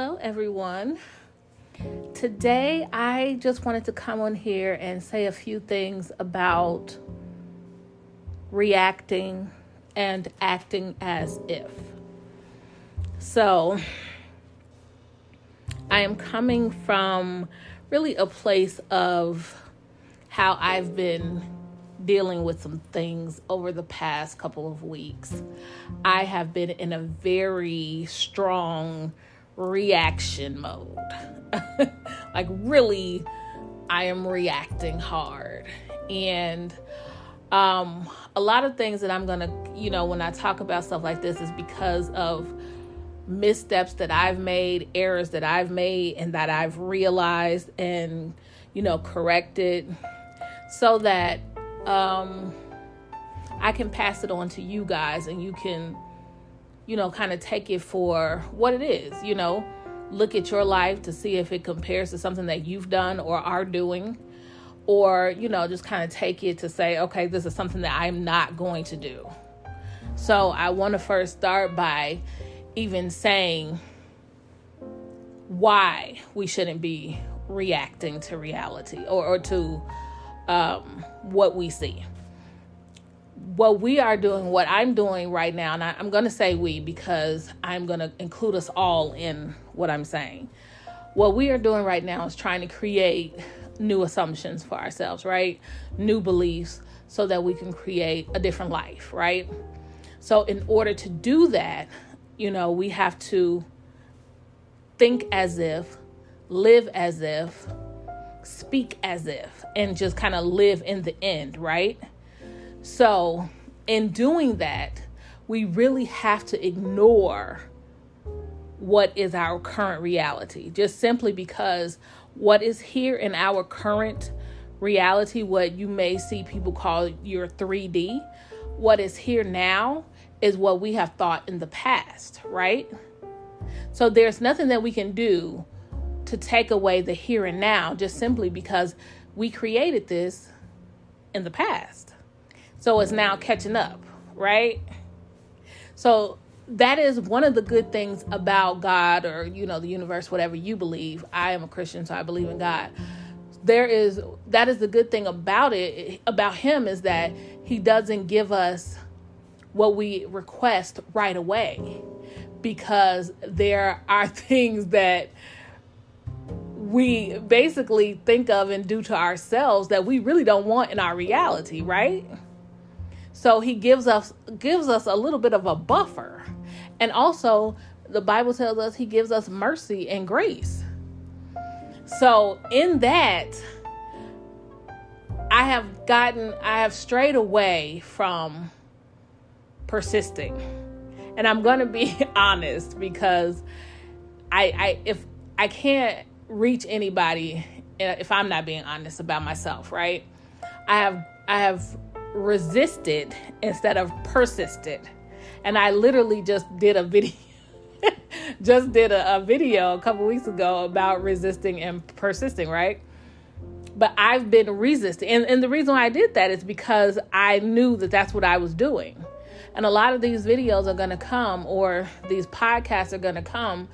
Hello, everyone. Today, I just wanted to come on here and say a few things about reacting and acting as if. So, I am coming from really a place of how I've been dealing with some things over the past couple of weeks. I have been in a very strong reaction mode. like, really, I am reacting hard. And um, a lot of things that I'm going to, you know, when I talk about stuff like this is because of missteps that I've made, errors that I've made, and that I've realized and, you know, corrected so that um, I can pass it on to you guys and you can you know, kind of take it for what it is, you know, look at your life to see if it compares to something that you've done or are doing, or, you know, just kind of take it to say, okay, this is something that I'm not going to do. So I want to first start by even saying why we shouldn't be reacting to reality or, or to um, what we see what we are doing, what I'm doing right now, and I, am going to say we because I'm going to include us all in what I'm saying. What we are doing right now is trying to create new assumptions for ourselves, right? New beliefs so that we can create a different life, right? So, in order to do that, you know, we have to think as if, live as if, speak as if, and just kind of live in the end, right? So, in doing that, we really have to ignore what is our current reality, just simply because what is here in our current reality, what you may see people call your 3D, what is here now is what we have thought in the past, right? So there's nothing that we can do to take away the here and now just simply because we created this in the past. So it's now catching up, right? So that is one of the good things about God or, you know, the universe, whatever you believe. I am a Christian, so I believe in God. There is, that is the good thing about it, about Him, is that He doesn't give us what we request right away because there are things that we basically think of and do to ourselves that we really don't want in our reality, right? So he gives us gives us a little bit of a buffer. And also the Bible tells us he gives us mercy and grace. So in that I have gotten I have strayed away from persisting. And I'm going to be honest because I I if I can't reach anybody eh, if I'm not being honest about myself, right? I have I have resisted instead of persisted. And I literally just did a video just did a, a, video a couple weeks ago about resisting and persisting, right? But I've been resisting. And, and the reason why I did that is because I knew that that's what I was doing. And a lot of these videos are going to come, or these podcasts are going to come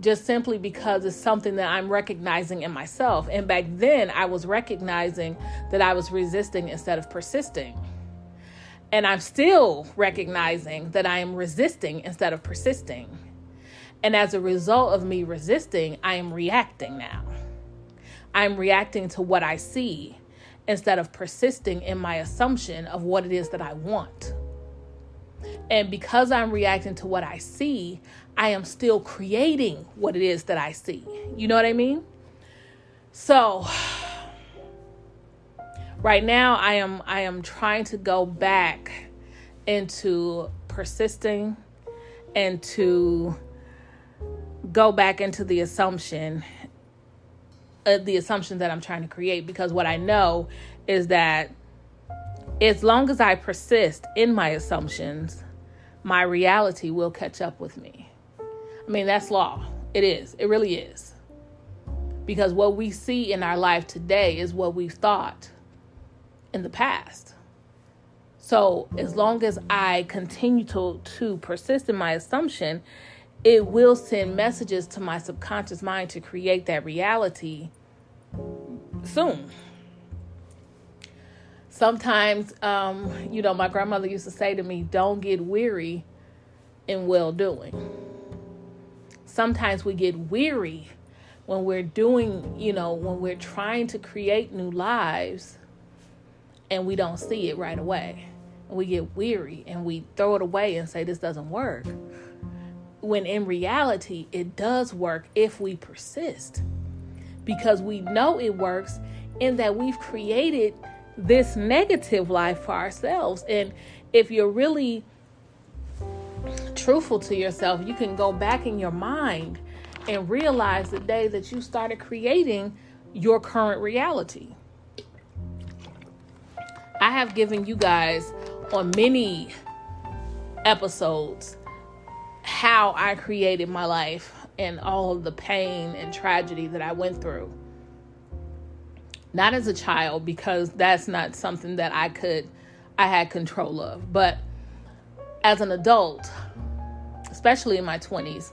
just simply because it's something that I'm recognizing in myself. And back then, I was recognizing that I was resisting instead of persisting. And I'm still recognizing that I am resisting instead of persisting. And as a result of me resisting, I am reacting now. I'm reacting to what I see instead of persisting in my assumption of what it is that I want. And because I'm reacting to what I see, I am still creating what it is that I see. You know what I mean? So right now I am I am trying to go back into persisting and to go back into the assumption uh, the assumption that I'm trying to create because what I know is that as long as I persist in my assumptions, my reality will catch up with me. I mean, that's law. It is. It really is. Because what we see in our life today is what we've thought in the past. So, as long as I continue to, to persist in my assumption, it will send messages to my subconscious mind to create that reality soon. Sometimes, um, you know, my grandmother used to say to me, don't get weary in well doing. Sometimes we get weary when we're doing, you know, when we're trying to create new lives and we don't see it right away. And we get weary and we throw it away and say, this doesn't work when in reality, it does work if we persist. Because we know it works in that we've created this negative life for ourselves. And if you're really truthful to yourself, you can go back in your mind and realize the day that you started creating your current reality. I have given you guys on many episodes how I created my life and all of the pain and tragedy that I went through. Not as a child, because that's not something that I could, I had control of. But as an adult, especially in my 20s,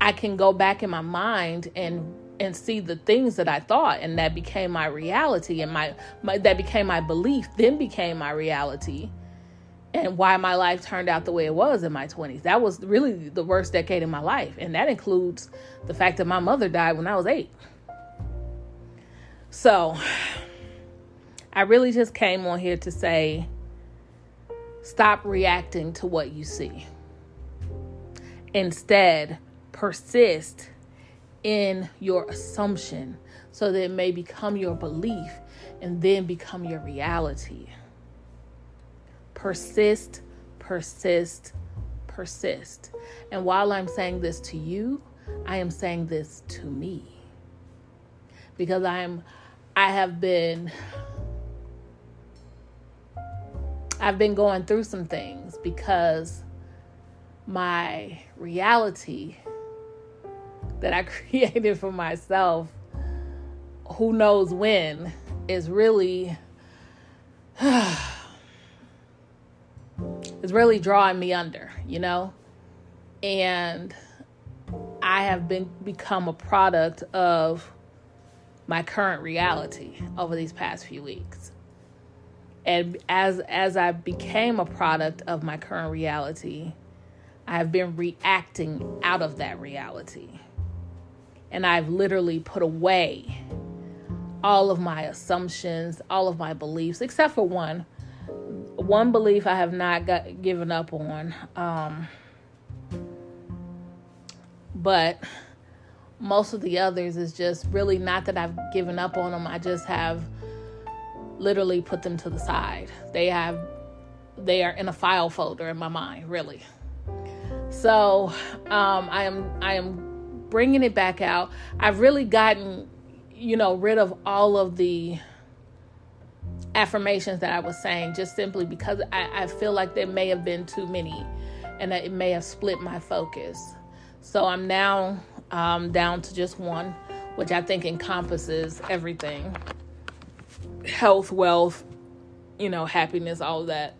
I can go back in my mind and and see the things that I thought and that became my reality and my, my that became my belief then became my reality and why my life turned out the way it was in my 20s. That was really the worst decade in my life. And that includes the fact that my mother died when I was eight. So I really just came on here to say stop reacting to what you see. Instead, persist in your assumption so that it may become your belief and then become your reality persist, persist, persist. And while I'm saying this to you, I am saying this to me. Because I'm I have been I've been going through some things because my reality that I created for myself who knows when is really is really drawing me under, you know? And I have been become a product of my current reality over these past few weeks. And as as I became a product of my current reality, I have been reacting out of that reality. And I've literally put away all of my assumptions, all of my beliefs, except for one, one belief I have not got given up on. Um, but most of the others is just really not that I've given up on them. I just have literally put them to the side. They have they are in a file folder in my mind, really. So um, I am I am bringing it back out. I've really gotten you know rid of all of the affirmations that I was saying just simply because I, I feel like there may have been too many and that it may have split my focus. So I'm now um, down to just one, which I think encompasses everything health, wealth, you know, happiness, all that.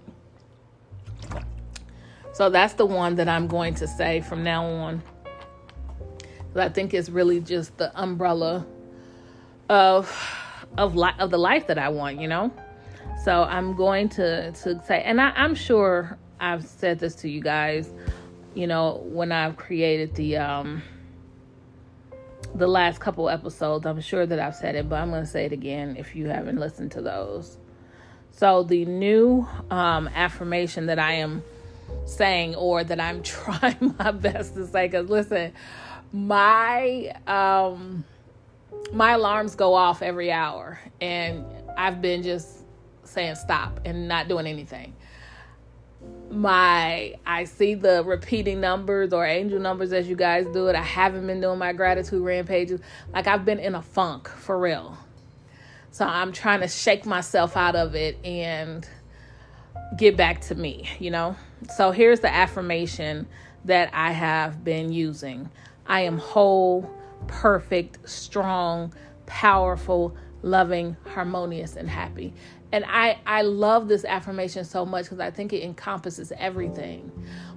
So that's the one that I'm going to say from now on. I think it's really just the umbrella of of li- of the life that I want, you know. So I'm going to to say, and I, I'm sure I've said this to you guys, you know, when I've created the um the last couple episodes. I'm sure that I've said it, but I'm going to say it again if you haven't listened to those. So the new um, affirmation that I am saying, or that I'm trying my best to say, because listen, my um my alarms go off every hour and I've been just saying stop and not doing anything. My I see the repeating numbers or angel numbers as you guys do it. I haven't been doing my gratitude rampages. Like I've been in a funk for real. So I'm trying to shake myself out of it and get back to me, you know? So here's the affirmation that I have been using. I am whole, perfect, strong, powerful, loving, harmonious and happy and I I love this affirmation so much because I think it encompasses everything.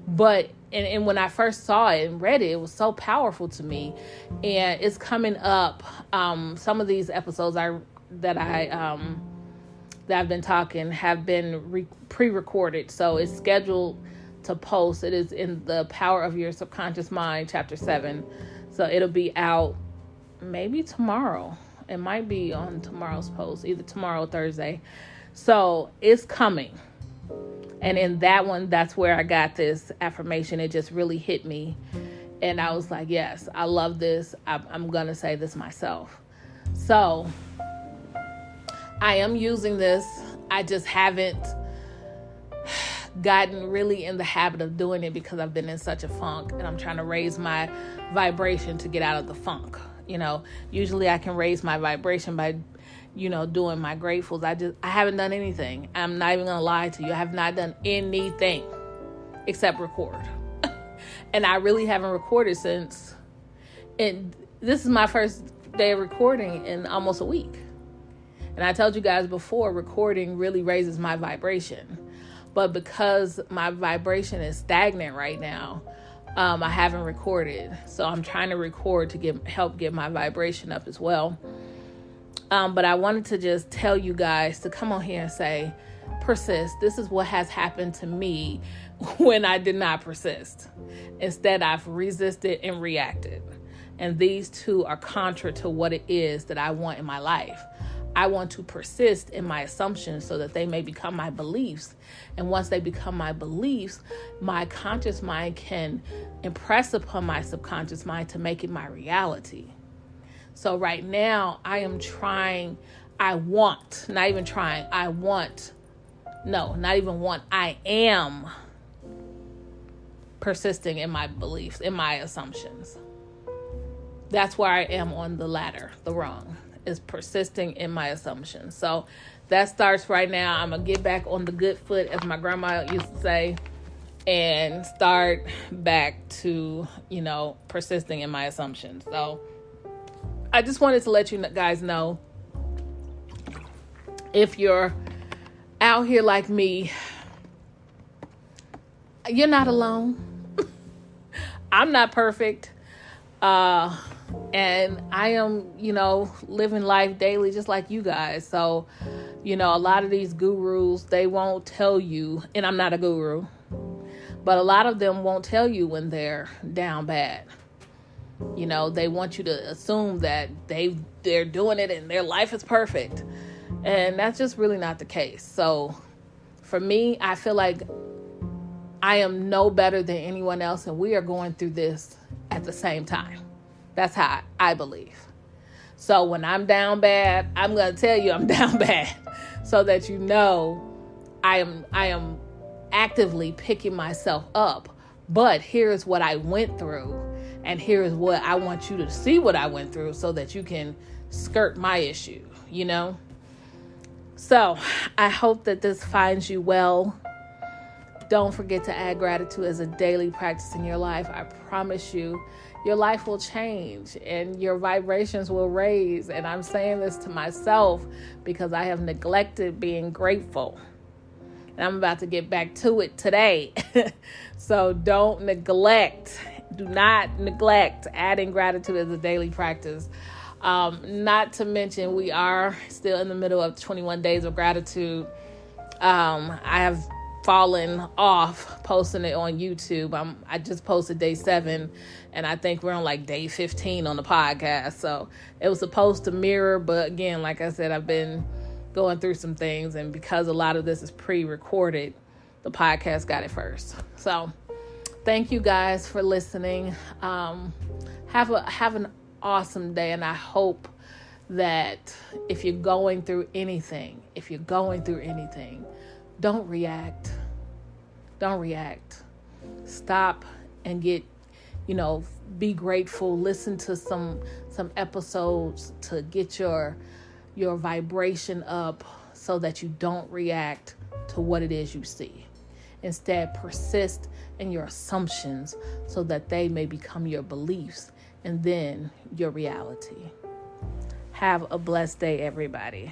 But and, and when I first saw it and read it, it was so powerful to me, and it's coming up. Um, some of these episodes I that I um, that I've been talking have been re- pre-recorded, so it's scheduled to post. It is in the Power of Your Subconscious Mind, Chapter Seven, so it'll be out maybe tomorrow. It might be on tomorrow's post, either tomorrow or Thursday. So it's coming. And in that one, that's where I got this affirmation. It just really hit me. And I was like, yes, I love this. I'm, I'm going to say this myself. So I am using this. I just haven't gotten really in the habit of doing it because I've been in such a funk and I'm trying to raise my vibration to get out of the funk. You know, usually I can raise my vibration by, you know, doing my gratefuls. I just I haven't done anything. I'm not even gonna lie to you. I have not done anything except record. and I really haven't recorded since and this is my first day of recording in almost a week. And I told you guys before, recording really raises my vibration. But because my vibration is stagnant right now, um, I haven't recorded, so I'm trying to record to get help get my vibration up as well. Um, but I wanted to just tell you guys to come on here and say, persist. This is what has happened to me when I did not persist. Instead, I've resisted and reacted. And these two are contra to what it is that I want in my life. I want to persist in my assumptions so that they may become my beliefs. And once they become my beliefs, my conscious mind can impress upon my subconscious mind to make it my reality. So, right now, I am trying, I want, not even trying, I want, no, not even want, I am persisting in my beliefs, in my assumptions. That's where I am on the ladder, the wrong is persisting in my assumptions. So that starts right now. I'm gonna get back on the good foot, as my grandma used to say, and start back to you know persisting in my assumptions. So I just wanted to let you guys know if you're out here like me, you're not alone. I'm not perfect. Uh, and I am, you know, living life daily just like you guys. So, you know, a lot of these gurus, they won't tell you, and I'm not a guru, but a lot of them won't tell you when they're down bad. You know, they want you to assume that they they're doing it and their life is perfect. And that's just really not the case. So, for me, I feel like I am no better than anyone else and we are going through this at the same time. That's how I believe. So when I'm down bad, I'm going to tell you I'm down bad so that you know I am I am actively picking myself up. But here's what I went through and here's what I want you to see what I went through so that you can skirt my issue, you know? So, I hope that this finds you well. Don't forget to add gratitude as a daily practice in your life. I promise you your life will change and your vibrations will raise. And I'm saying this to myself because I have neglected being grateful. And I'm about to get back to it today. so don't neglect, do not neglect adding gratitude as a daily practice. Um, not to mention, we are still in the middle of 21 days of gratitude. Um, I have fallen off posting it on YouTube. I'm I just posted day 7 and I think we're on like day 15 on the podcast. So, it was supposed to mirror, but again, like I said, I've been going through some things and because a lot of this is pre-recorded, the podcast got it first. So, thank you guys for listening. Um, have a have an awesome day and I hope that if you're going through anything, if you're going through anything, don't react. Don't react. Stop and get, you know, be grateful. Listen to some some episodes to get your your vibration up so that you don't react to what it is you see. Instead, persist in your assumptions so that they may become your beliefs and then your reality. Have a blessed day, everybody.